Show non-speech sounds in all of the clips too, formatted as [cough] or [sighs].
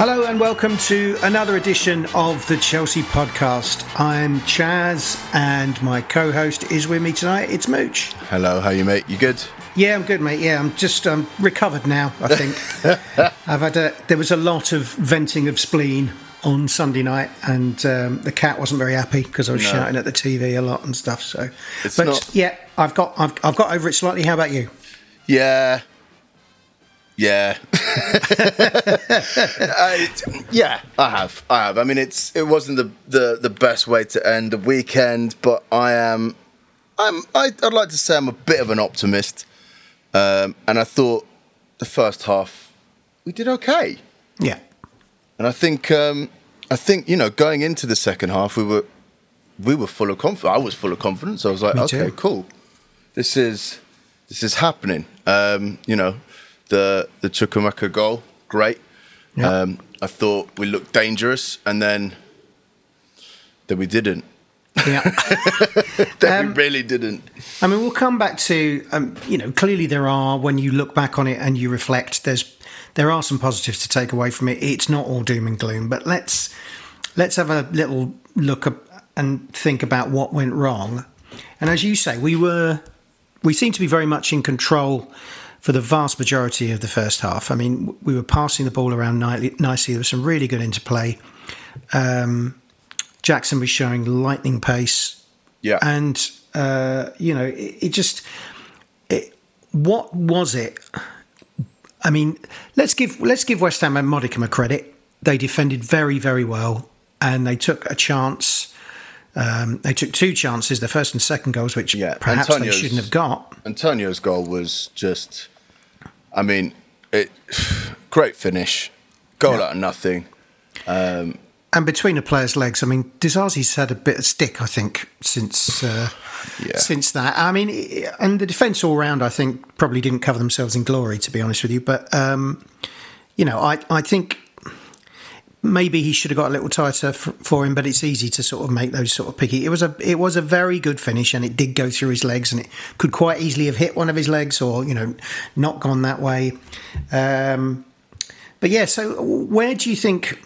Hello and welcome to another edition of the Chelsea podcast. I'm Chas and my co-host is with me tonight. It's Mouch. Hello, how you mate? You good? Yeah, I'm good, mate. Yeah, I'm just um, recovered now. I think [laughs] I've had a. There was a lot of venting of spleen on Sunday night, and um, the cat wasn't very happy because I was No. shouting at the TV a lot and stuff. So, It's but not- yeah, I've got I've, I've got over it slightly. How about you? Yeah. Yeah. [laughs] I, yeah, I have. I have. I mean, it's it wasn't the, the, the best way to end the weekend, but I am. I'm. I, I'd like to say I'm a bit of an optimist, um, and I thought the first half we did okay, Yeah, and I think um, I think you know going into the second half we were we were full of confidence. I was full of confidence. I was like, Me okay, too. cool. This is this is happening. Um, you know, the the Chukwuemeka goal, great. Yeah. Um, I thought we looked dangerous, and then then we didn't. yeah. [laughs] Then Um, we really didn't. I mean, we'll come back to um, you know clearly there are when you look back on it and you reflect. There's there are some positives to take away from it. It's not all doom and gloom, but let's let's have a little look and think about what went wrong. And as you say, we were we seem to be very much in control for the vast majority of the first half. I mean, we were passing the ball around nicely. There was some really good interplay. Um, Jackson was showing lightning pace Yeah. and uh, you know it, it just it, what was it i mean let's give let's give west ham a modicum of credit they defended very very well and they took a chance um, they took two chances the first and second goals which Yeah, perhaps they shouldn't have got Antonio's goal was just. I mean, it. [sighs] Great finish, goal Yeah. out of nothing. and between a player's legs i mean Disasi's had a bit of stick i think since uh, Yeah. since that i mean and the defence all round i think probably didn't cover themselves in glory to be honest with you but um, you know i, I think maybe he should have got a little tighter for him but it's easy to sort of make those sort of picky. It was a it was a very good finish and it did go through his legs and it could quite easily have hit one of his legs or you know not gone that way. Um, but yeah so where do you think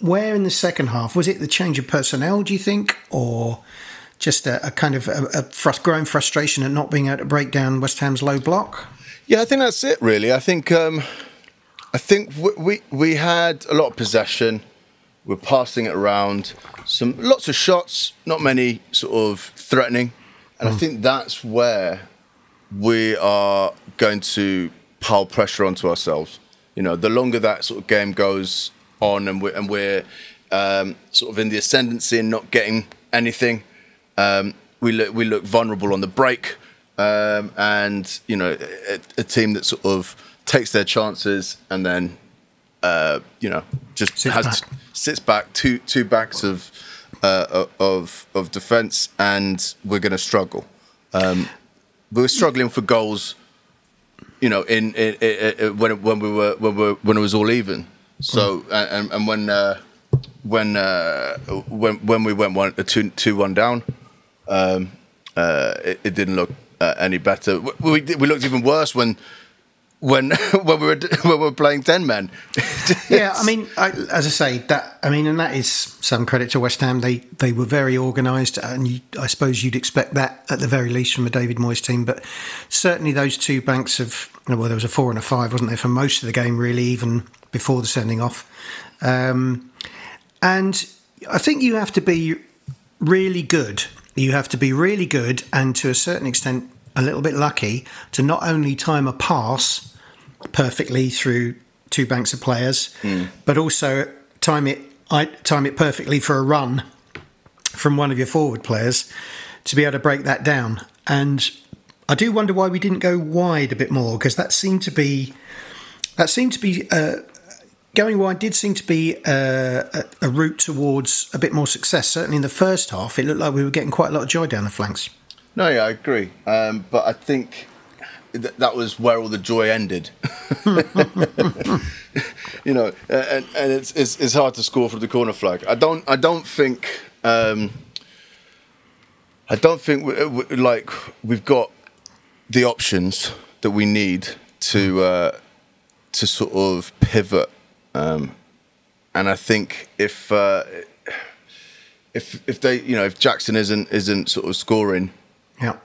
where in the second half was it the change of personnel do you think or just a, a kind of a, a frus- growing frustration at not being able to break down west ham's low block? Yeah, I think that's it. Really, I think um, I think we, we we had a lot of possession. We're passing it around. Some lots of shots, not many sort of threatening, and I think that's where we are going to pile pressure onto ourselves. You know, the longer that sort of game goes on, and we're and we're um, sort of in the ascendancy and not getting anything, um, we look we look vulnerable on the break, um, and you know, a, a team that sort of takes their chances and then uh, you know just Sits has back. sits back two two backs of uh, of of defence, and we're going to struggle. Um, we were struggling for goals, you know, in, in, in, in when when we were when we were, when it was all even. So and and when uh, when uh, when when we went one two two one down, um, uh, it, it didn't look uh, any better. We, we we looked even worse when when [laughs] when we were [laughs] when we were playing ten men. [laughs] yeah, I mean, I, as I say, that I mean, and that is some credit to West Ham. They they were very organised, and you, I suppose you'd expect that at the very least from a David Moyes team. But certainly those two banks of well, there was a four and a five, wasn't there, for most of the game, really, even before the sending off. Um, and I think you have to be really good. You have to be really good, and to a certain extent, a little bit lucky to not only time a pass perfectly through two banks of players, Hmm. but also time it I time it perfectly for a run from one of your forward players to be able to break that down. And I do wonder why we didn't go wide a bit more because that seemed to be that seemed to be uh, going wide did seem to be uh, a, a route towards a bit more success. Certainly in the first half, it looked like we were getting quite a lot of joy down the flanks. No, yeah, I agree. Um, but I think th- that was where all the joy ended. [laughs] you know, and, and it's, it's it's hard to score from the corner flag. I don't I don't think um, I don't think we, we, like we've got the options that we need to uh, to sort of pivot. Um, and I think if uh, if if they you know if Jackson isn't isn't sort of scoring Yeah.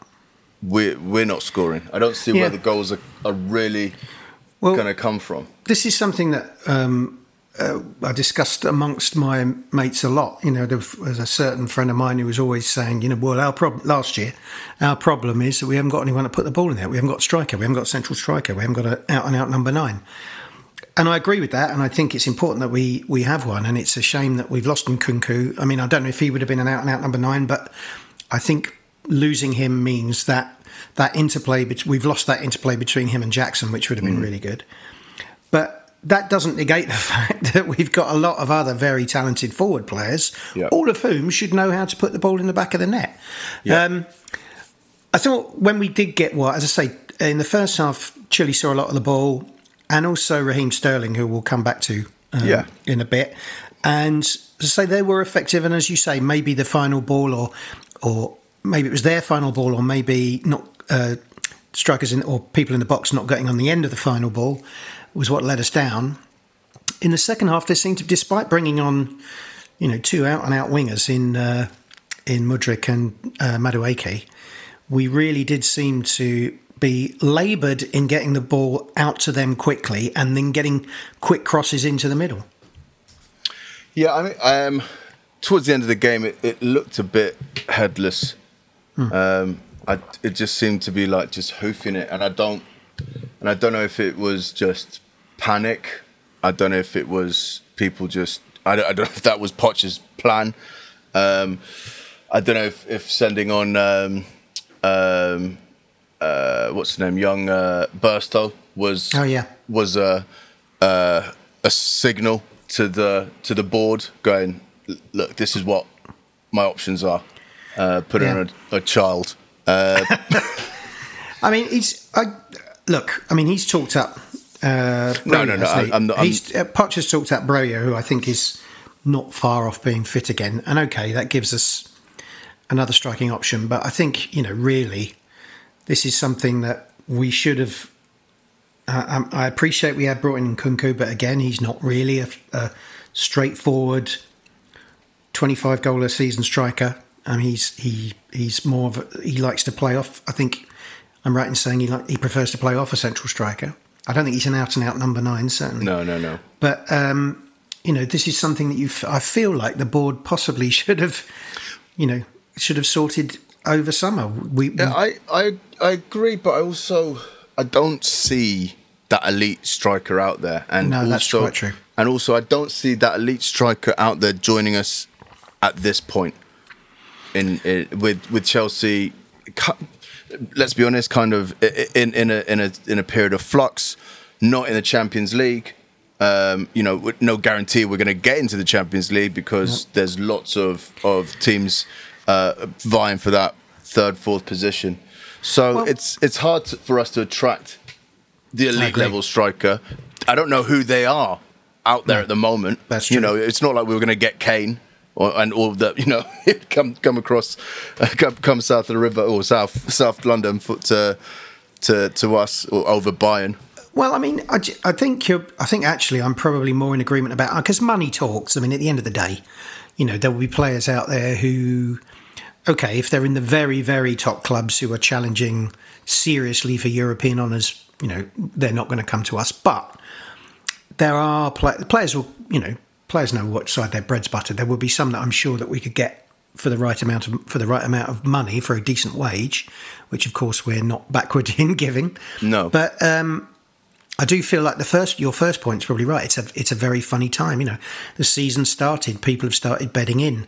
We're we're not scoring. I don't see Yeah. where the goals are, are really Well, going to come from. this is something that um, uh, I discussed amongst my mates a lot. You know, there was a certain friend of mine who was always saying, you know, well, our problem last year, our problem is that we haven't got anyone to put the ball in there. We haven't got a striker. We haven't got a central striker. We haven't got an out and out number nine. And I agree with that, and I think it's important that we we have one. And it's a shame that we've lost Nkunku. I mean, I don't know if he would have been an out and out number nine, but I think losing him means that that interplay. We've lost that interplay between him and Jackson, which would have been really good. But that doesn't negate the [laughs] fact that we've got a lot of other very talented forward players, Yeah. all of whom should know how to put the ball in the back of the net. Yeah. Um, I thought when we did get what, as I say, in the first half, Chile saw a lot of the ball, and also Raheem Sterling, who we'll come back to um, Yeah. in a bit. And as I say, they were effective, and as you say, maybe the final ball, or or maybe it was their final ball, or maybe not uh, strikers in, or people in the box not getting on the end of the final ball, was what let us down. In the second half, they seemed to, despite bringing on, you know, two out and out wingers in uh, in Mudryk and uh, Madueke, we really did seem to be laboured in getting the ball out to them quickly and then getting quick crosses into the middle. Yeah, I mean, um, towards the end of the game, it, it looked a bit headless. Um, I, it just seemed to be like just hoofing it, and I don't, and I don't know if it was just panic. I don't know if it was people just. I don't, I don't know if that was Poch's plan. Um, I don't know if, if sending on um, um, uh, what's his name, young uh, Burstow was Oh, yeah. was a uh, a signal to the to the board going, look, this is what my options are. Uh, put Yeah. in a, a child. Uh, [laughs] I mean, he's I, look. I mean, he's talked up. Uh, No, no, no. I- I'm not- I'm- He's uh, Poch has talked up Broja, who I think is not far off being fit again. And okay, that gives us another striking option. But I think you know, really, this is something that we should have. Uh, um, I appreciate we have brought in Nkunku, but again, he's not really a, a straightforward twenty-five goal a season striker. I mean, he's he he's more of a, he likes to play off. I think I'm right in saying he like he prefers to play off a central striker. I don't think he's an out and out number nine, certainly. no, no, no. But um, you know, this is something that you I feel like the board possibly [laughs] should have, you know, should have sorted over summer. We, Yeah, I, I I agree, but I also I don't see that elite striker out there, and No, also, that's quite true. And also, I don't see that elite striker out there joining us at this point. In, in with with Chelsea, let's be honest, kind of in in a in a in a period of flux, not in the Champions League. Um, you know, no guarantee we're going to get into the Champions League because there's lots of of teams uh, vying for that third, fourth position. So Well- it's it's hard to, for us to attract the elite level striker. I don't know who they are out there at the moment. That's You know, it's not like we were going to get Kane or and all that. You know, [laughs] come come across, uh, come, come south of the river or south South London for, to to to us or over Bayern. Well, I mean, I, I think you're. I think actually, I'm probably more in agreement about because money talks. I mean, at the end of the day, you know, there will be players out there who, okay, if they're in the very, very top clubs who are challenging seriously for European honours, you know, they're not going to come to us. But there are play, players will, you know, players know what side their bread's buttered. There will be some that I'm sure that we could get for the right amount of for the right amount of money for a decent wage, which of course we're not backward [laughs] in giving. No. but um, I do feel like the first your first point's probably right. It's a it's a very funny time. You know, the season started. People have started bedding in.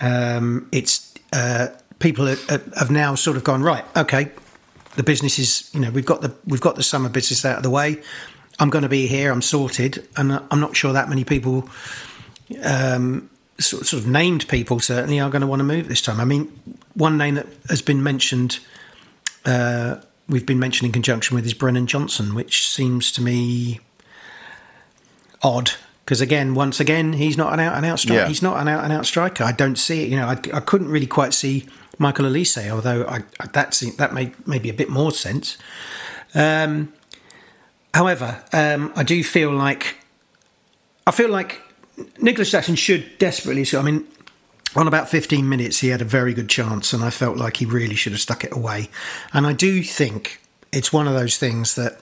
Um, it's uh, people are, are, have now sort of gone right. Okay, the business is you know we've got the we've got the summer business out of the way. I'm going to be here. I'm sorted, and I'm not sure that many people, um, sort, sort of named people, certainly are going to want to move this time. I mean, one name that has been mentioned uh, we've been mentioned in conjunction with is Brennan Johnson, which seems to me odd. Because again, once again, he's not an out and out striker. Yeah. He's not an out and out striker. I don't see it. You know, I, I couldn't really quite see Michael Olise, although I, I, that seem- that made maybe a bit more sense. Um, however, um, I do feel like I feel like Nicholas Jackson should desperately. So I mean, on about 15 minutes, he had a very good chance, and I felt like he really should have stuck it away. And I do think it's one of those things that,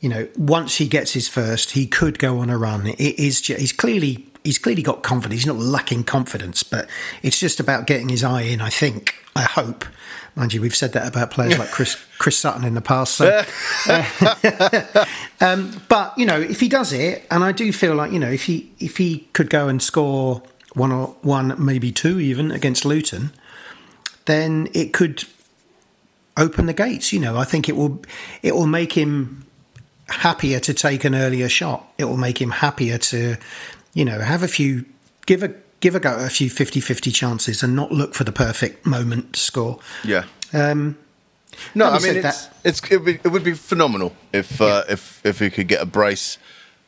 you know, once he gets his first, he could go on a run. It is. He's clearly. He's clearly got confidence. He's not lacking confidence, but it's just about getting his eye in. I think. I hope. Mind you, we've said that about players like Chris Chris Sutton in the past. So, [laughs] um, but you know, if he does it, and I do feel like you know, if he if he could go and score one or one, maybe two, even against Luton, then it could open the gates. You know, I think it will it will make him happier to take an earlier shot. It will make him happier to, you know, have a few give a give a go at a few 50-50 chances and not look for the perfect moment to score. Yeah. Um, No, I mean it's, it's it, would be, it would be phenomenal if uh, if if we could get a brace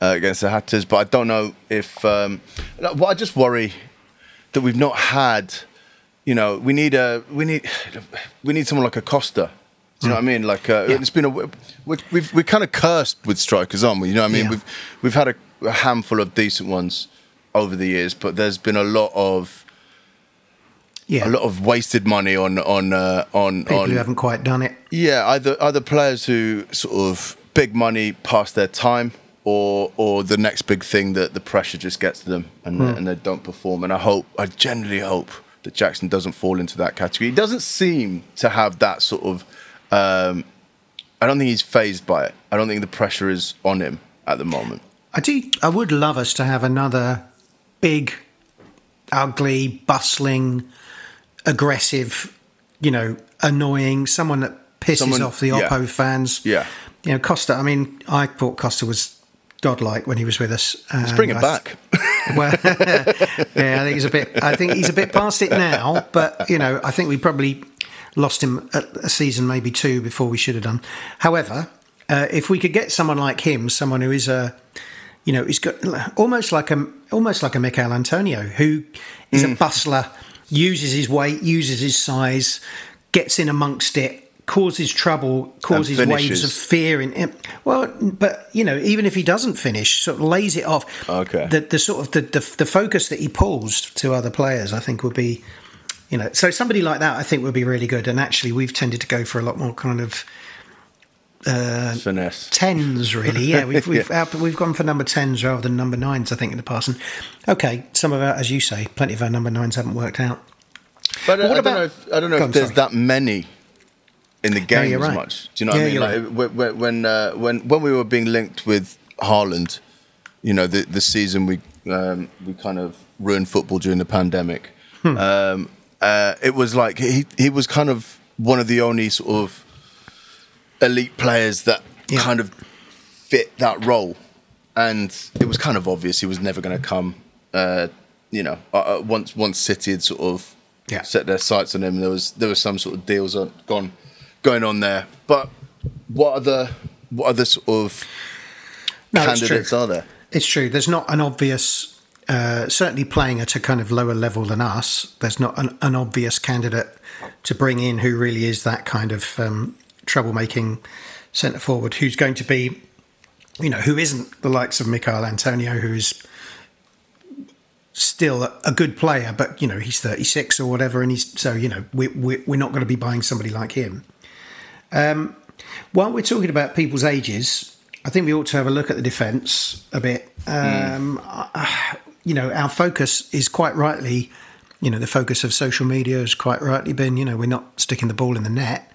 uh, against the Hatters, but I don't know if. Um, well, I just worry that we've not had. You know, we need a we need we need someone like a Costa. Do you know what I mean? Like uh, Yeah. it's been a we- we've we're kind of cursed with strikers, aren't we? You know what I mean? Yeah. We've we've had a, a handful of decent ones over the years, but there's been a lot of yeah, a lot of wasted money on on uh, on people on who haven't quite done it. yeah, either either players who sort of big money past their time, or or the next big thing that the pressure just gets to them and and they don't perform. And I hope, I genuinely hope that Jackson doesn't fall into that category. He doesn't seem to have that sort of. Um, I don't think he's phased by it. I don't think the pressure is on him at the moment. I do. I would love us to have another big, ugly, bustling, aggressive, you know, annoying someone that pisses Someone- off the yeah. Oppo fans. Yeah. You know, Costa. I mean, I thought Costa was godlike when he was with us. Let's bring it I- back. Well, [laughs] yeah, I think he's a bit. I think he's a bit past it now. But you know, I think we probably lost him a, a season, maybe two, before we should have done. However, uh, if we could get someone like him, someone who is a, you know, he's got almost like a almost like a Michael Antonio, who is Mm. a bustler, uses his weight, uses his size, gets in amongst it. Causes trouble, causes waves of fear in him. Well, but you know, even if he doesn't finish, sort of lays it off. Okay. The, the sort of the, the the focus that he pulls to other players, I think, would be, you know, so somebody like that, I think, would be really good. And actually, we've tended to go for a lot more kind of Finesse. tens, really. Yeah, we've [laughs] we've our- we've gone for number tens rather than number nines, I think, in the past. And okay, some of our, as you say, plenty of our number nines haven't worked out. But, uh, what I, about- don't know if, I don't know if on, there's sorry. that many in the game you're as right. much. Do you know what Yeah, I mean? Like right. when when uh, when when we were being linked with Haaland, you know, the the season we um, we kind of ruined football during the pandemic. Hmm. Um, uh, it was like he he was kind of one of the only sort of elite players that Yeah. kind of fit that role. and it was kind of obvious he was never going to come. Uh, you know, uh, uh, once once City had sort of Yeah. set their sights on him, there was there was some sort of deals on, gone going on there. But what other what other sort of No, candidates are there? It's true. There's not an obvious, uh, certainly playing at a kind of lower level than us, there's not an, an obvious candidate to bring in who really is that kind of um, troublemaking centre forward who's going to be, you know, who isn't the likes of Michael Antonio, who's still a, good player, but, you know, he's 36 or whatever. And he's, so, you know, we, we, we're not going to be buying somebody like him. Um, while we're talking about people's ages, I think we ought to have a look at the defence a bit. Um, uh, you know, our focus is quite rightly, you know, the focus of social media has quite rightly been, you know, we're not sticking the ball in the net.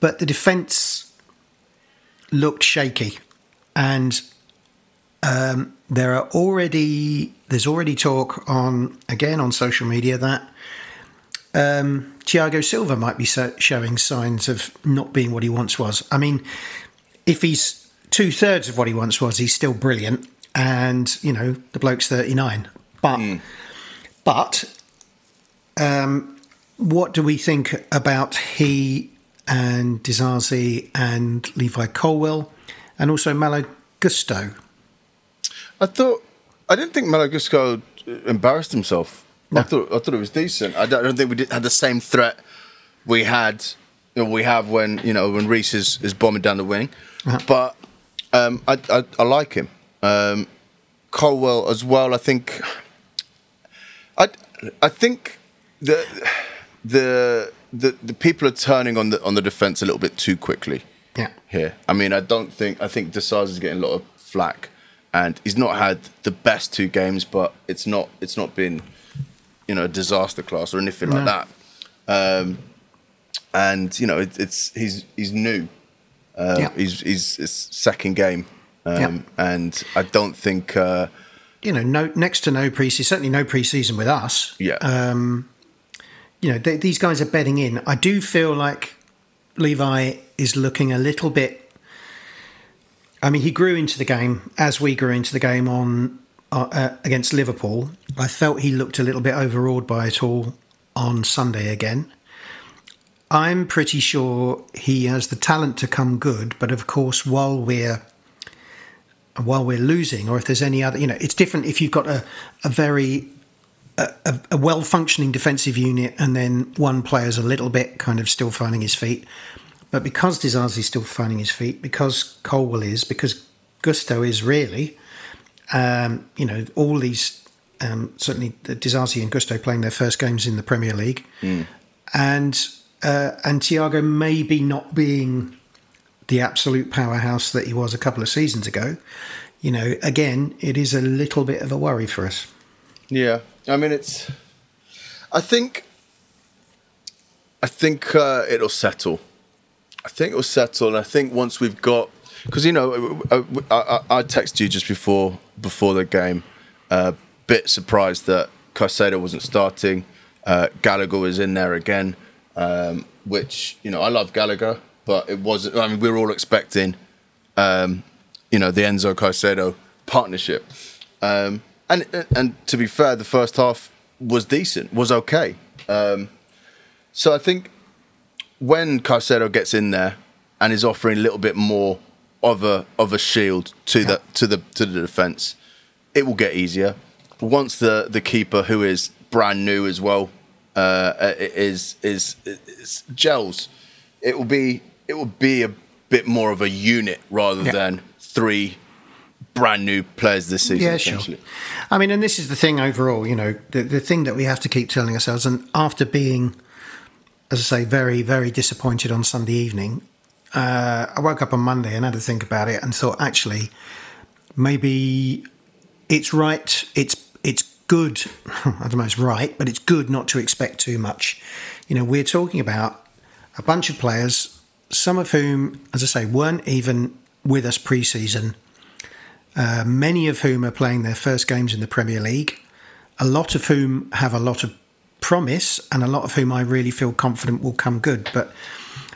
But the defence looked shaky. And um, there are already, there's already talk on, again, on social media that um, Thiago Silva might be so, showing signs of not being what he once was. I mean, if he's two thirds of what he once was, he's still brilliant. And, you know, the bloke's 39. But, but, um, what do we think about he and Disasi and Levi Colwill and also Malo Gusto? I thought I didn't think Malo Gusto embarrassed himself. I thought I thought it was decent. I don't, I don't think we did, had the same threat we had you know, we have when you know when Reece is, is bombing down the wing. But um, I, I I like him. Um, Colwill as well. I think. I I think the the the the people are turning on the on the defense a little bit too quickly Yeah. here. I mean, I don't think I think Disasi's getting a lot of flack, and he's not had the best two games, but it's not it's not been you know a disaster class or anything like that. Um, and you know, it, it's he's he's new. Uh, Yeah. He's he's his second game, um, Yeah. and I don't think. Uh, you know, no next to no preseason, certainly no preseason with us. yeah, You know, they, these guys are betting in. I do feel like Levi is looking a little bit. I mean, he grew into the game as we grew into the game on uh, uh, against Liverpool. I felt he looked a little bit overawed by it all on Sunday again. I'm pretty sure he has the talent to come good, but of course, while we're while we're losing, or if there's any other, you know, it's different if you've got a, a very a, a, well functioning defensive unit and then one player's a little bit kind of still finding his feet. But because Disasi's still finding his feet, because Colwill is, because Gusto is really, um, you know, all these, um, certainly the Disasi and Gusto playing their first games in the Premier League, and uh, and Thiago maybe not being the absolute powerhouse that he was a couple of seasons ago. You know, again, it is a little bit of a worry for us. Yeah, I mean it's. I think. I think uh, it'll settle. I think it'll settle, and I think once we've got, because you know, I, I, I texted you just before before the game, a uh, bit surprised that Caicedo wasn't starting. Uh, Gallagher was in there again, um, which you know I love Gallagher, but it wasn't. I mean, we were all expecting, um, you know, the Enzo Caicedo partnership. Um, and and to be fair, the first half was decent, was okay. Um, so I think when Caicedo gets in there and is offering a little bit more of a of a shield to the to the to the defense, it will get easier. Once the the keeper, who is brand new as well, uh, is, is is gels, it will be it will be a bit more of a unit rather Yeah. than three brand new players this season. Yeah, sure. I mean, and this is the thing overall, you know, the, the thing that we have to keep telling ourselves, and after being, as I say, very, very disappointed on Sunday evening, uh, I woke up on Monday and had to think about it and thought, actually, maybe it's right, it's it's good, [laughs] I don't know if it's right, but it's good not to expect too much. You know, we're talking about a bunch of players, some of whom, as I say, weren't even with us pre season uh, many of whom are playing their first games in the Premier League, a lot of whom have a lot of promise, and a lot of whom I really feel confident will come good. But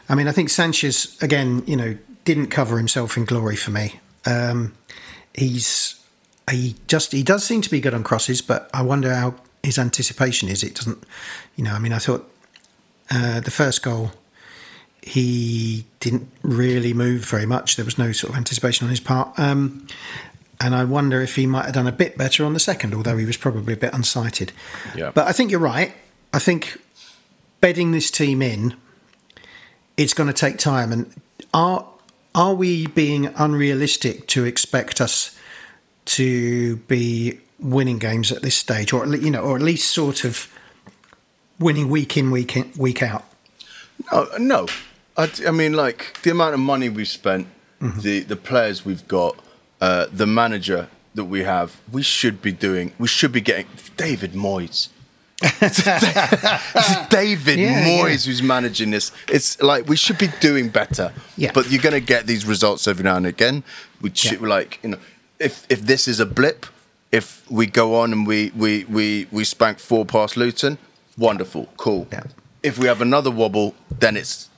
I mean, I think Sanchez, again, you know, didn't cover himself in glory for me. Um, he's he just he does seem to be good on crosses, but I wonder how his anticipation is. It doesn't, you know. I mean, I thought uh, the first goal he didn't really move very much. There was no sort of anticipation on his part. Um, and I wonder if he might have done a bit better on the second, although he was probably a bit unsighted. Yeah. But I think you're right. I think bedding this team in, it's going to take time. And are are we being unrealistic to expect us to be winning games at this stage, or you know, or at least sort of winning week in, week in, week out? No, no. I, I mean, like the amount of money we've spent, the the players we've got, uh, the manager that we have, we should be doing. We should be getting David Moyes. It's [laughs] David Yeah, Moyes yeah. who's managing this. It's like we should be doing better. Yeah. But you're going to get these results every now and again. We should, Yeah. like you know, if if this is a blip, if we go on and we we we we spank four past Luton, wonderful, cool. Yeah. If we have another wobble, then it's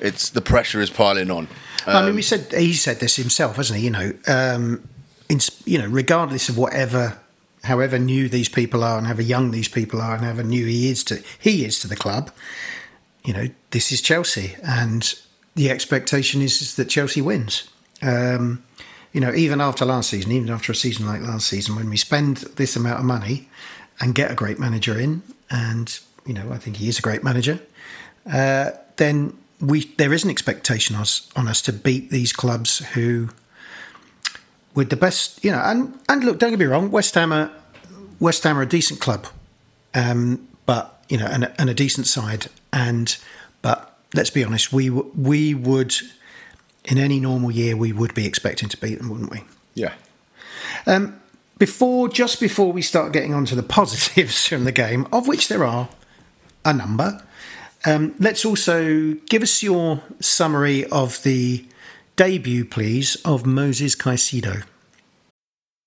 it's the pressure is piling on. I Um, mean, we said he said this himself, hasn't he? You know, um, in, you know, regardless of whatever, however new these people are, and however young these people are, and however new he is to he is to the club, you know, this is Chelsea, and the expectation is, is that Chelsea wins. Um, you know, even after last season, even after a season like last season, when we spend this amount of money and get a great manager in, and you know, I think he is a great manager, uh, then we there is an expectation on us, on us to beat these clubs who, with the best, you know, and and look, don't get me wrong, West Ham are West Ham are a decent club, um, but you know, and, a- and a decent side, and but let's be honest, we we would in any normal year we would be expecting to beat them, wouldn't we? yeah. Before, just before we start getting on to the [laughs] positives from the game, of which there are a number, um, let's also give us your summary of the debut, please, of Moses Caicedo.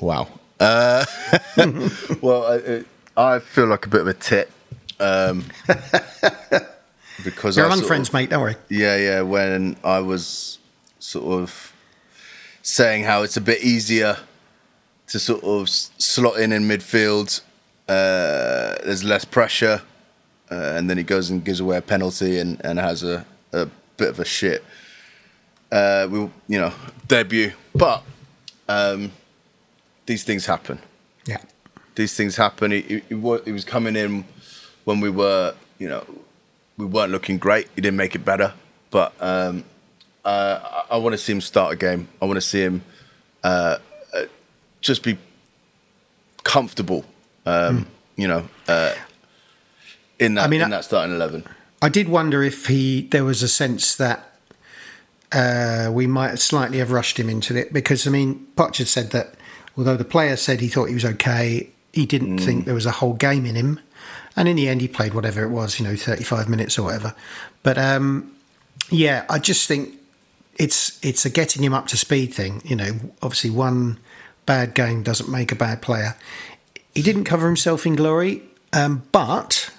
Wow. Uh, [laughs] well, I, I feel like a bit of a tit. Um, [laughs] because You're I among friends, of- mate, don't worry. Yeah, yeah. When I was sort of saying how it's a bit easier to sort of slot in in midfield, uh, there's less pressure, uh, and then he goes and gives away a penalty and, and has a, a bit of a shit. Uh, we, you know, debut, but um, these things happen Yeah. these things happen. He, he, he was coming in when we were, you know, we weren't looking great. He didn't make it better, but um, uh, I, I want to see him start a game. I want to see him uh, uh, just be comfortable, um, you know, uh, in that I mean, in that starting eleven. I did wonder if he there was a sense that uh, we might slightly have rushed him into it because I mean Poch had said that Although the player said he thought he was okay, he didn't mm. think there was a whole game in him. And in the end, he played whatever it was, you know, 35 minutes or whatever. But um, yeah, I just think it's it's a getting him up to speed thing. You know, obviously, one bad game doesn't make a bad player. He didn't cover himself in glory, um, but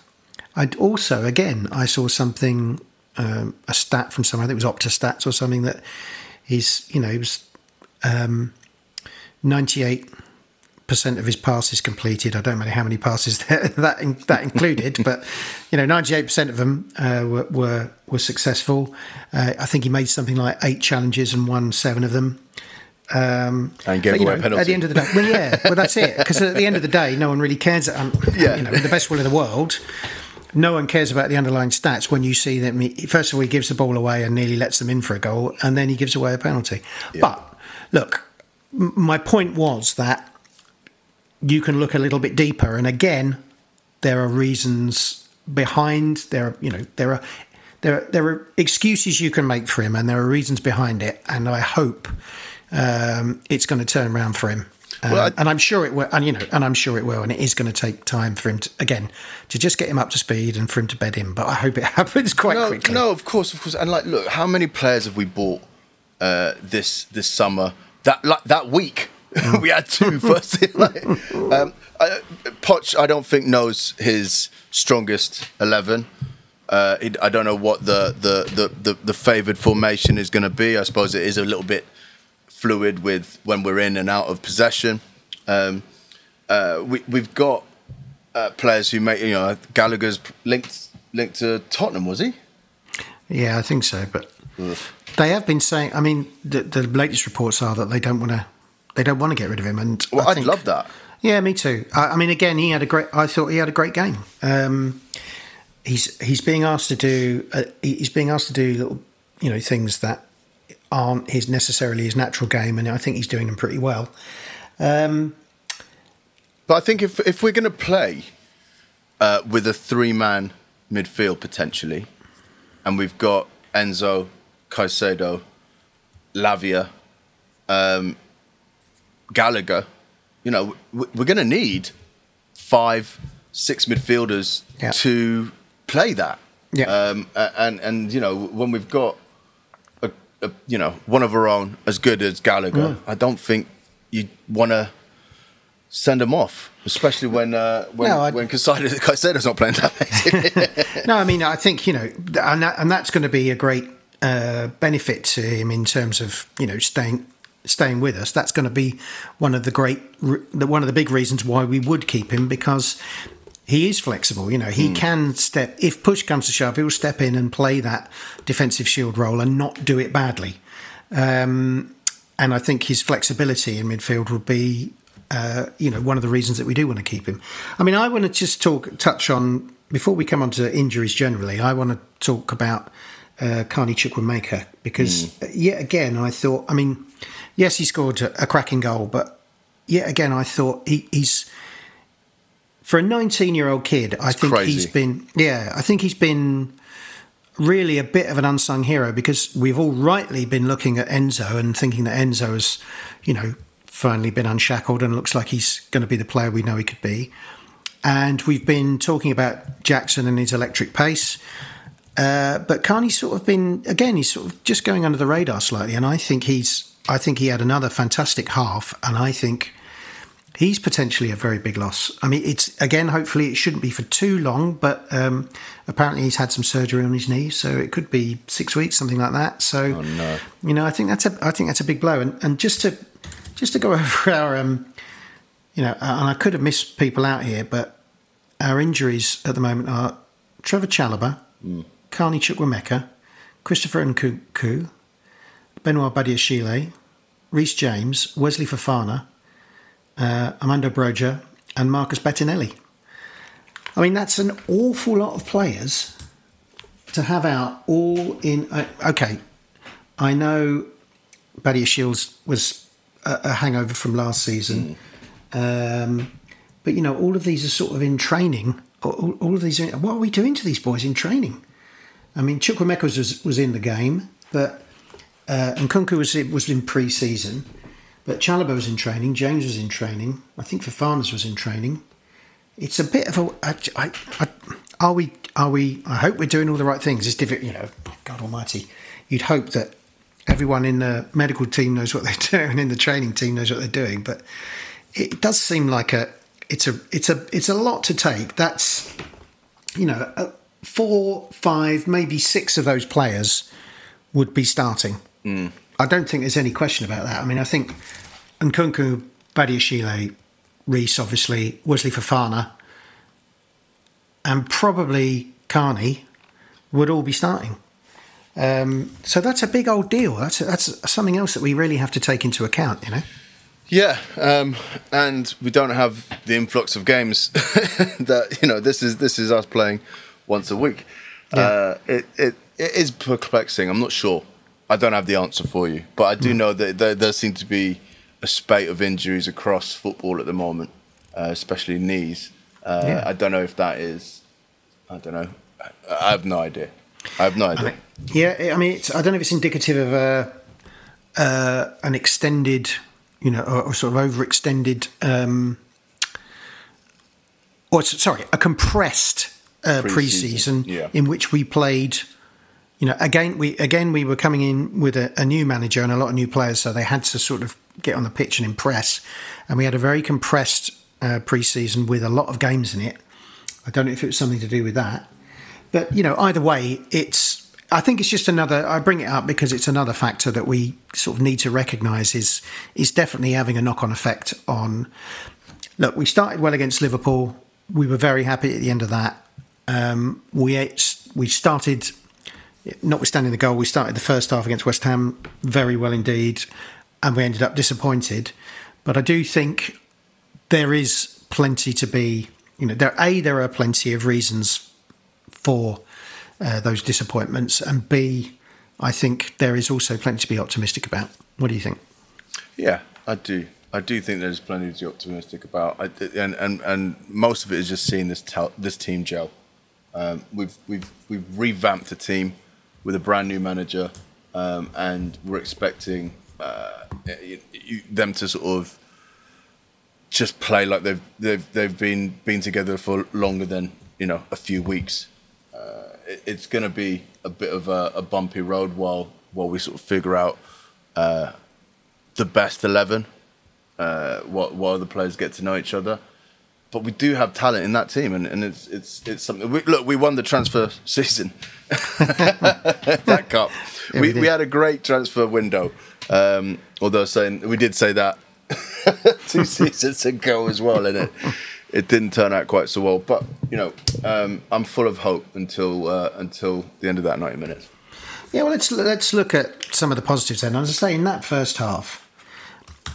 I'd also, again, I saw something, um, a stat from somewhere, I think it was Opta Stats or something, that he's, you know, he was um, 98% of his passes completed. I don't know how many passes [laughs] that that, included, [laughs] but you know, 98% of them uh, were, were, were successful. Uh, I think he made something like eight challenges and won seven of them. Um, and gave but, away know, penalty. At the end of the day, well, yeah, well, that's it. Because at the end of the day, no one really cares. Um, yeah. You know, the best will in the world, no one cares about the underlying stats when you see that. First of all, he gives the ball away and nearly lets them in for a goal, and then he gives away a penalty. Yeah. But look, my point was that you can look a little bit deeper, and again, there are reasons behind. There are, you know, there are. There, there are excuses you can make for him, and there are reasons behind it. And I hope um, it's going to turn around for him. Um, Well, I- and I'm sure it will, and you know, and I'm sure it will, and it is going to take time for him to again to just get him up to speed and for him to bed in. But I hope it [laughs] happens quite no, quickly. no, of course, of course. And like, look, how many players have we bought uh, this this summer? That like that week, [laughs] we had two [laughs] first. like, um, I, Poch, I don't think knows his strongest eleven. Uh, it, I don't know what the the the, the, the favoured formation is going to be. I suppose it is a little bit fluid with when we're in and out of possession. Um, uh, we, we've got uh, players who make you know Gallagher's linked linked to Tottenham, was he? Yeah, I think so. But they have been saying. I mean, the, the latest reports are that they don't want to. They don't want to get rid of him. And Well, I I'd love that. Yeah, me too. I, I mean, again, he had a great. I thought he had a great game. Um, he's he's being asked to do. Uh, he's being asked to do little, you know, things that aren't his necessarily his natural game, and I think he's doing them pretty well. Um, But I think if if we're going to play uh, with a three man midfield potentially, and we've got Enzo, Caicedo, Lavia, um, Gallagher, you know, we're going to need five, six midfielders Yeah. to play that. Yeah. Um, and and you know when we've got a, a you know one of our own as good as Gallagher, Mm. I don't think you want to send him off, especially when uh, when No, I- when [laughs] not playing that [laughs] no, I mean, I think you know, and that, and that's going to be a great uh, benefit to him in terms of you know staying staying with us. That's going to be one of the great, one of the big reasons why we would keep him because he is flexible. You know, he can step if push comes to shove, he'll step in and play that defensive shield role and not do it badly. Um, and I think his flexibility in midfield would be, uh, you know, one of the reasons that we do want to keep him. I mean, I want to just talk, touch on before we come on to injuries generally. I want to talk about uh, Carney Chukwuemeka because yet again, I thought, I mean, yes, he scored a, cracking goal, but yet again, I thought he, he's for a 19 year old kid. I think crazy. he's been, yeah, I think he's been really a bit of an unsung hero because we've all rightly been looking at Enzo and thinking that Enzo has, you know, finally been unshackled and looks like he's going to be the player we know he could be. And we've been talking about Jackson and his electric pace. Uh, but Carney's sort of been again. He's sort of just going under the radar slightly, and I think he's. I think he had another fantastic half, and I think he's potentially a very big loss. I mean, it's again. Hopefully, it shouldn't be for too long, but um, apparently he's had some surgery on his knee, so it could be six weeks, something like that. So, you know, I think that's a. I think that's a big blow, and and just to just to go [laughs] over our, um, you know, and I could have missed people out here, but our injuries at the moment are Trevor Chalobah, Carney Chukwuemeka, Christopher Nkunku, Benoit Badiashile, Reece James, Wesley Fofana, uh, Armando Broja, and Marcus Bettinelli. I mean, that's an awful lot of players to have out all in. Uh, okay, I know Badiashile was a, a hangover from last season. Um, but you know, all of these are sort of in training. All, all of these, what are we doing to these boys in training? I mean, Chukwuemeka was was in the game, but uh, and Kunku was was in pre-season, but Chalobah was in training. James was in training. I think Fofana's was in training. It's a bit of a. I, I, I, are we? Are we? I hope we're doing all the right things. It's difficult, you know. God Almighty, you'd hope that everyone in the medical team knows what they're [laughs] doing, and in the training team knows what they're doing. But it does seem like a. It's a. It's a. It's a lot to take. That's, you know, uh, four, five, maybe six of those players would be starting. I don't think there's any question about that. I mean, I think Nkunku, Badiashile, Reece, obviously, Wesley Fofana, and probably Carney would all be starting. Um, so that's a big old deal. That's that's something else that we really have to take into account. You know. Yeah, um, and we don't have the influx of games [laughs] that you know. This is this is us playing once a week. Uh, it, it it is perplexing. I'm not sure. I don't have the answer for you, but I do know that there does seem to be a spate of injuries across football at the moment, uh, especially knees. Uh, Yeah. I don't know if that is. I don't know. I, I have no idea. I have no idea. Yeah, I mean, it's, I don't know if it's indicative of a uh, an extended, you know, or, or sort of overextended, um, or sorry, a compressed uh, Pre-season, preseason yeah. in which we played. You know, again, we again we were coming in with a, a new manager and a lot of new players, so they had to sort of get on the pitch and impress. And we had a very compressed uh, preseason with a lot of games in it. I don't know if it was something to do with that, but you know, either way, it's. I think it's just another. I bring it up because it's another factor that we sort of need to recognise is is definitely having a knock on effect on. Look, we started well against Liverpool. We were very happy at the end of that. Um, we we started, notwithstanding the goal, we started the first half against West Ham very well indeed, and we ended up disappointed. But I do think there is plenty to be. You know, there a there are plenty of reasons for uh, those disappointments, and b I think there is also plenty to be optimistic about. What do you think? Yeah, I do. I do think there's plenty to be optimistic about, I, and, and and most of it is just seeing this tel- this team gel. Um, we've we've we've revamped the team with a brand new manager, um, and we're expecting uh, you, you, them to sort of just play like they've they've they've been been together for longer than you know a few weeks. Uh, it, it's going to be a bit of a, a bumpy road while while we sort of figure out uh, the best eleven, uh, while, while the players get to know each other. But we do have talent in that team, and, and it's it's it's something. We, look, we won the transfer [laughs] season, [laughs] that cup. We we, had a great transfer window. Um, although saying we did say that [laughs] two seasons ago as well, and it it didn't turn out quite so well. But you know, um, I'm full of hope until uh, until the end of that 90 minutes. Yeah, well, let's let's look at some of the positives then. As I say, in that first half,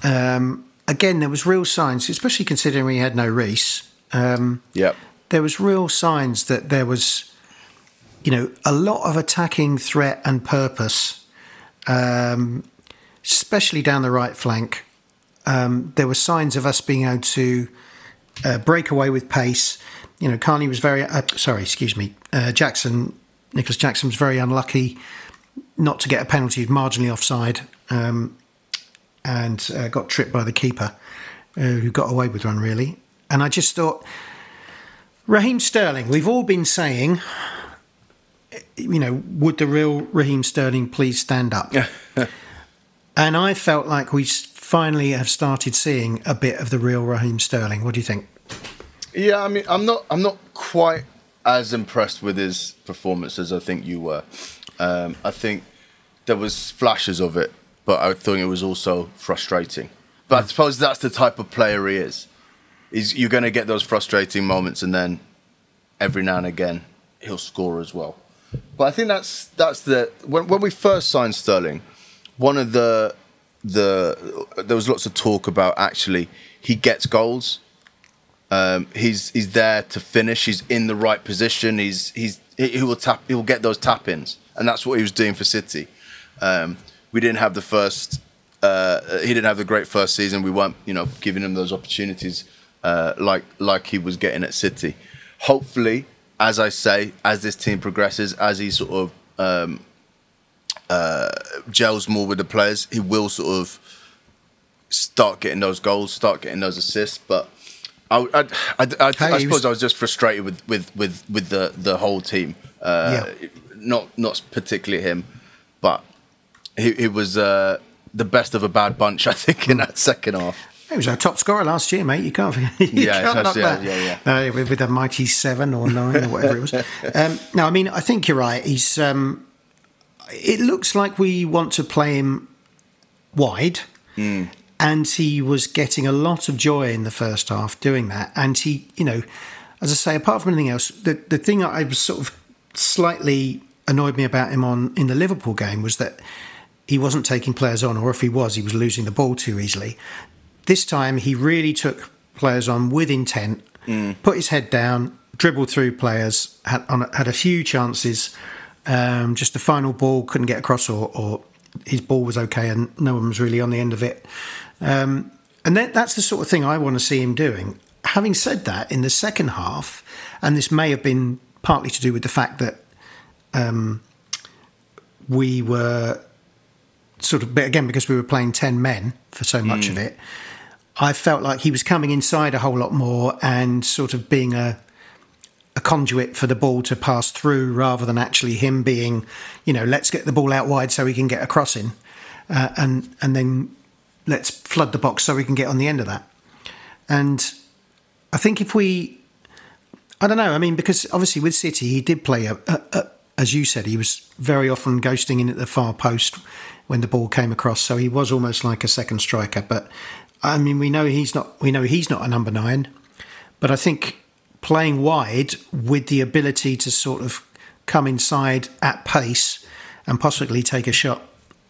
um, again, there was real signs, especially considering we had no Reece. Um, Yep. there was real signs that there was, you know, a lot of attacking threat and purpose, um, especially down the right flank. Um, there were signs of us being able to uh, break away with pace. You know, Carney was very uh, sorry, excuse me. Uh, Jackson, Nicholas Jackson was very unlucky not to get a penalty, marginally offside, um, and uh, got tripped by the keeper, uh, who got away with one really. And I just thought, Raheem Sterling. We've all been saying, you know, would the real Raheem Sterling please stand up? [laughs] and I felt like we finally have started seeing a bit of the real Raheem Sterling. What do you think? Yeah, I mean, I'm not, I'm not quite as impressed with his performance as I think you were. Um, I think there was flashes of it, but I think it was also frustrating. But I suppose that's the type of player he is. Is you're going to get those frustrating moments, and then every now and again he'll score as well. But I think that's that's the when when we first signed Sterling, one of the the there was lots of talk about actually he gets goals. Um, he's he's there to finish. He's in the right position. He's he's he will tap. He will get those tap ins, and that's what he was doing for City. Um, we didn't have the first. Uh, he didn't have the great first season. We weren't, you know, giving him those opportunities uh, like like he was getting at City. Hopefully, as I say, as this team progresses, as he sort of um, uh, gels more with the players, he will sort of start getting those goals, start getting those assists. But I, I, I, I, Hey, I suppose was- I was just frustrated with with with, with the the whole team. Uh, Not not particularly him, but he, he was uh, the best of a bad bunch. I think in that second half. He was our top scorer last year, mate. You can't, [laughs] you Yeah, can't knock yeah, that. yeah, Uh, with, with a mighty seven or nine or whatever it was. [laughs] Um, no, I mean, I think you're right. He's. Um, it looks like we want to play him wide, and he was getting a lot of joy in the first half doing that. And he, you know, as I say, apart from anything else, the the thing I was sort of slightly annoyed me about him on in the Liverpool game was that he wasn't taking players on, or if he was, he was losing the ball too easily. This time, he really took players on with intent, put his head down, dribbled through players, had on, had a few chances. Um, just the final ball couldn't get across, or, or his ball was okay, and no one was really on the end of it. Um, and that, that's the sort of thing I want to see him doing. Having said that, in the second half, and this may have been partly to do with the fact that um, we were sort of, but again, because we were playing 10 men for so much of it, I felt like he was coming inside a whole lot more and sort of being a, a conduit for the ball to pass through rather than actually him being, you know, let's get the ball out wide so we can get a crossing uh, and, and then let's flood the box so we can get on the end of that. And I think if we, I don't know, I mean, because obviously with City, he did play, a, a, a, as you said, he was very often ghosting in at the far post when the ball came across. So he was almost like a second striker. But I mean, we know he's not, we know he's not a number nine. But I think playing wide with the ability to sort of come inside at pace and possibly take a shot,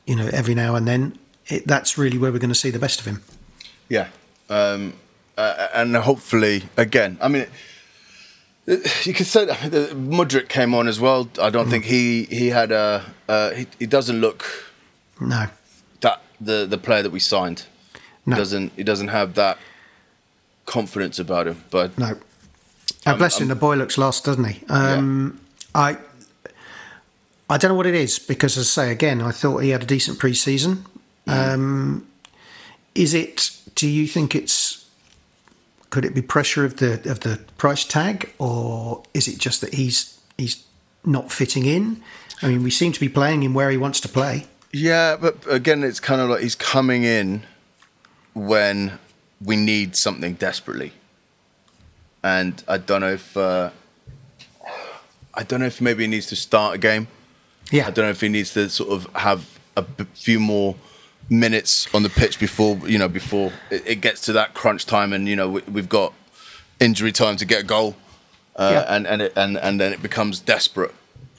you know, every now and then, it, that's really where we're going to see the best of him. Yeah. Um, uh, and hopefully, again, I mean, you could say that Mudryk came on as well. I don't mm. think he he had a uh, he, he doesn't look no that the the player that we signed. No. He doesn't he doesn't have that confidence about him. But no, oh, bless him. The boy looks lost, doesn't he? Um, yeah. I I don't know what it is because, as I say again, I thought he had a decent pre-season. Mm. Um, is it? Do you think it's could it be pressure of the of the price tag, or is it just that he's he's not fitting in? I mean, we seem to be playing him where he wants to play. Yeah, but again, it's kind of like he's coming in when we need something desperately, and I don't know if uh, I don't know if maybe he needs to start a game. Yeah, I don't know if he needs to sort of have a few more minutes on the pitch before you know before it, it gets to that crunch time, and you know we, have got injury time to get a goal, uh, yeah. and and it, and and then it becomes desperate.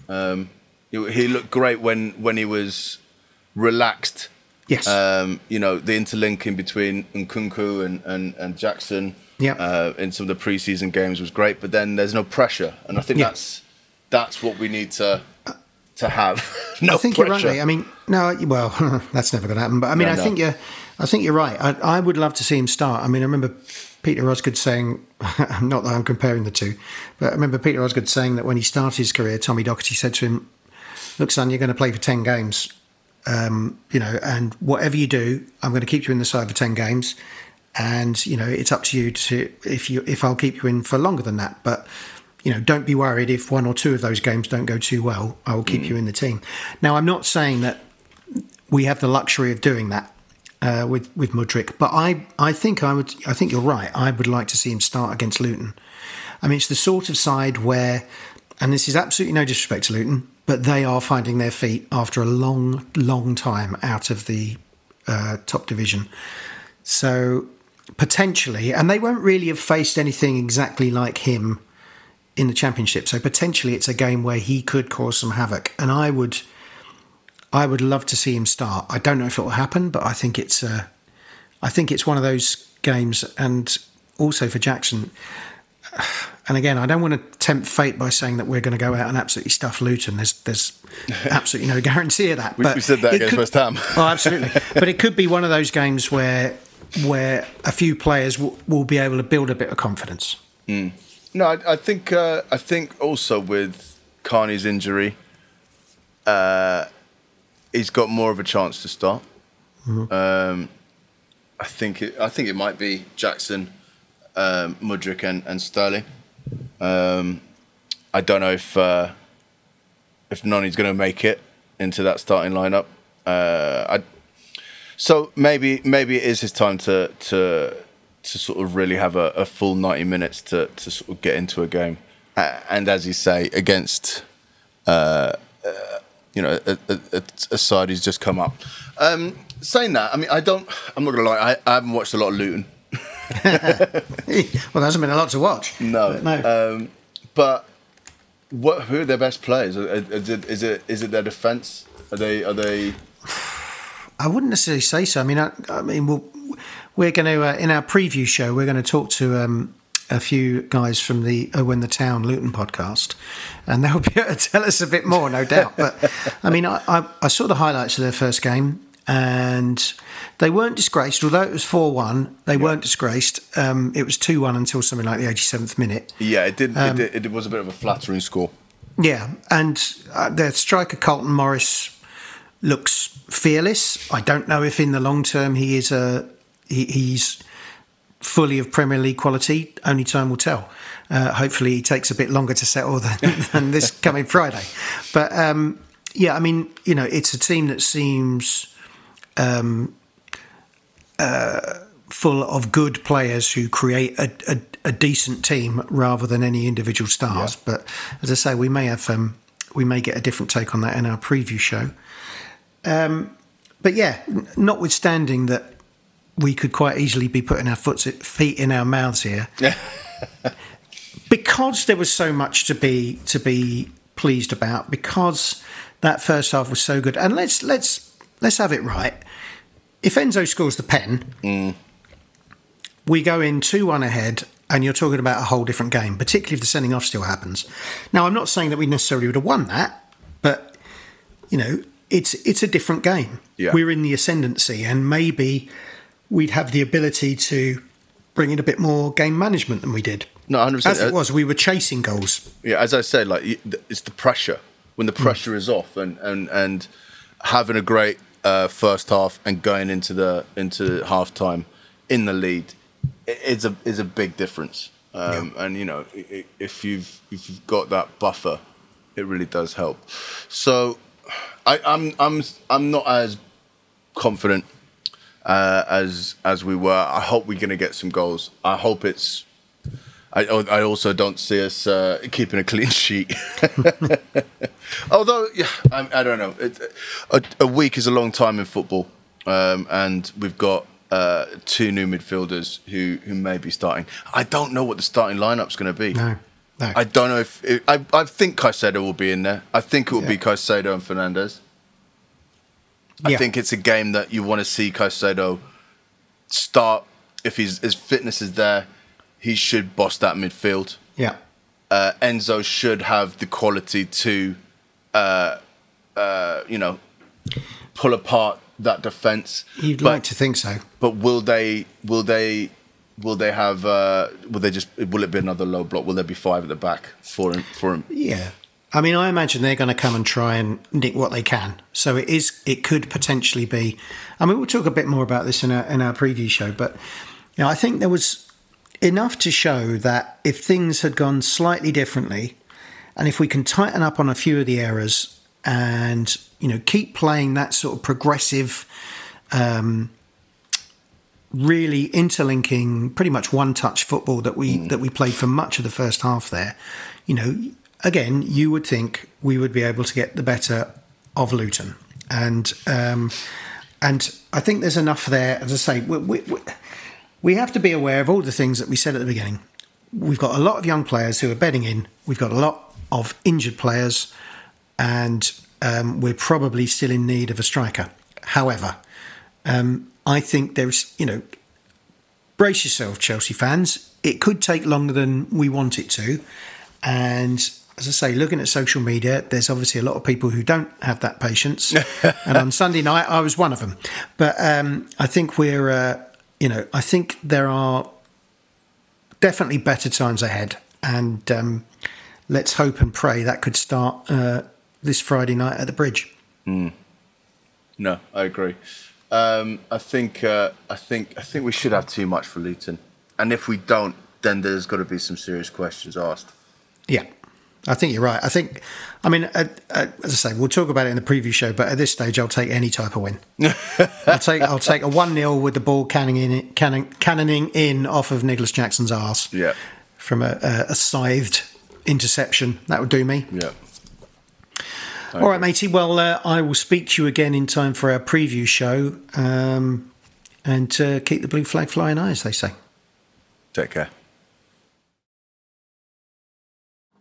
Um, he looked great when when he was relaxed. Yes. Um, you know the interlinking between Nkunku and and, and Jackson. Yeah. Uh, in some of the preseason games was great, but then there's no pressure, and I think yeah. that's that's what we need to to have. [laughs] no I think pressure. you're right. I mean, no, well, [laughs] that's never going to happen. But I mean, no, I no. think you're, I think you're right. I, I, would love to see him start. I mean, I remember Peter Osgood saying, [laughs] not that I'm comparing the two, but I remember Peter Osgood saying that when he started his career, Tommy Docherty said to him, "Look, son, you're going to play for ten games. Um, you know, and whatever you do, I'm going to keep you in the side for ten games." And you know, it's up to you to if you if I'll keep you in for longer than that. But you know, don't be worried if one or two of those games don't go too well. I will keep mm. you in the team. Now, I'm not saying that we have the luxury of doing that uh, with with Mudryk, but I I think I would I think you're right. I would like to see him start against Luton. I mean, it's the sort of side where, and this is absolutely no disrespect to Luton, but they are finding their feet after a long, long time out of the uh, top division. So potentially, and they won't really have faced anything exactly like him in the championship. So potentially, it's a game where he could cause some havoc, and I would, I would love to see him start. I don't know if it will happen, but I think it's, uh, I think it's one of those games, and also for Jackson. [sighs] And again, I don't want to tempt fate by saying that we're going to go out and absolutely stuff Luton. There's, there's [laughs] absolutely no guarantee of that. we, we said that against could, West Ham. oh, absolutely. [laughs] But it could be one of those games where, where a few players will, will be able to build a bit of confidence. Mm. No, I, I think uh, I think also with Carney's injury, uh, he's got more of a chance to start. Mm-hmm. Um, I think it, I think it might be Jackson, um, Mudryk, and, and Sterling. Um, I don't know if uh, if Noni's going to make it into that starting lineup. Uh, I, so maybe maybe it is his time to to to sort of really have a, a, full 90 minutes to, to sort of get into a game. And as you say, against, uh, uh, you know, a, a, a, side who's just come up. Um, saying that, I mean, I don't, I'm not going to lie, I, I, haven't watched a lot of Luton. [laughs] well, there hasn't been a lot to watch. No. But, no. Um, but what, who are their best players? Is it, is it, is it their defence? Are they, are they... [sighs] I wouldn't necessarily say so. I mean, I, I mean, we'll, we're going to uh, in our preview show we're going to talk to um, a few guys from the Oh When the Town Luton podcast, and they'll be able to tell us a bit more, no doubt. But I mean, I, I, I saw the highlights of their first game, and they weren't disgraced. Although it was four one, they yeah. weren't disgraced. Um, it was two one until something like the eighty seventh minute. Yeah, it did, um, it did, It was a bit of a flattering score. Yeah, and uh, their striker Carlton Morris looks fearless. I don't know if in the long term he is a he, he's fully of Premier League quality. Only time will tell. Uh, hopefully, he takes a bit longer to settle than, [laughs] than this coming Friday. But um, yeah, I mean, you know, it's a team that seems um, uh, full of good players who create a, a, a, decent team rather than any individual stars. Yeah. But as I say, we may have um, we may get a different take on that in our preview show. Um, but yeah, notwithstanding that we could quite easily be putting our foot, feet in our mouths here. [laughs] because there was so much to be to be pleased about, because that first half was so good. And let's let's let's have it right. If Enzo scores the pen, mm. we go in two one ahead, and you're talking about a whole different game, particularly if the sending off still happens. Now, I'm not saying that we necessarily would have won that, but you know, it's it's a different game. Yeah. We're in the ascendancy, and maybe we'd have the ability to bring in a bit more game management than we did. No, 100%. As it was, we were chasing goals. Yeah, as I said, like it's the pressure when the pressure mm. is off, and and and having a great uh, first half and going into the into half time in the lead is a is a big difference. Um, yeah. And you know, if you've if you've got that buffer, it really does help. So, I, I'm I'm I'm not as confident uh, as as we were. I hope we're going to get some goals. I hope it's. I, I also don't see us uh, keeping a clean [laughs] sheet. [laughs] Although, yeah, I, I don't know. It, a, a, week is a long time in football, um, and we've got uh, two new midfielders who who may be starting. I don't know what the starting lineup's going to be. No. No. I don't know if it, I. I think Caicedo will be in there. I think it will yeah. be Caicedo and Fernández. I think it's a game that you want to see Caicedo start. If his his fitness is there, he should boss that midfield. Yeah. Uh, Enzo should have the quality to, uh, uh, you know, pull apart that defense. You'd but, like to think so. But will they? Will they? Will they have? Uh, will they just? Will it be another low block? Will there be five at the back for him? For him? Yeah. I mean, I imagine they're going to come and try and nick what they can. So it is, it could potentially be. I mean, we'll talk a bit more about this in our in our preview show, but you know, I think there was enough to show that if things had gone slightly differently, and if we can tighten up on a few of the errors and you know keep playing that sort of progressive. Um, really interlinking pretty much one touch football that we mm. that we played for much of the first half there you know again, you would think we would be able to get the better of Luton, and um, and I think there's enough there. As I say, we, we, we have to be aware of all the things that we said at the beginning. We've got a lot of young players who are bedding in. We've got a lot of injured players, and um, we're probably still in need of a striker. However, um, I think there's, you know, brace yourself, Chelsea fans. It could take longer than we want it to. And as I say, looking at social media, there's obviously a lot of people who don't have that patience. [laughs] and on Sunday night, I was one of them. But um, I think we're, uh, you know, I think there are definitely better times ahead. And um, let's hope and pray that could start uh, this Friday night at the bridge. Mm. No, I agree. Um, I think uh, I think I think we should have too much for Luton, and if we don't, then there's got to be some serious questions asked. Yeah, I think you're right. I think, I mean, uh, uh, as I say, we'll talk about it in the preview show. But at this stage, I'll take any type of win. [laughs] I'll take I'll take a one 0 with the ball cannoning in, cannon, cannoning in off of Nicholas Jackson's arse. Yeah, from a, a, a scythed interception. That would do me. Yeah. All right, matey. Well, uh, I will speak to you again in time for our preview show. Um, and uh, keep the blue flag flying high, as they say. Take care.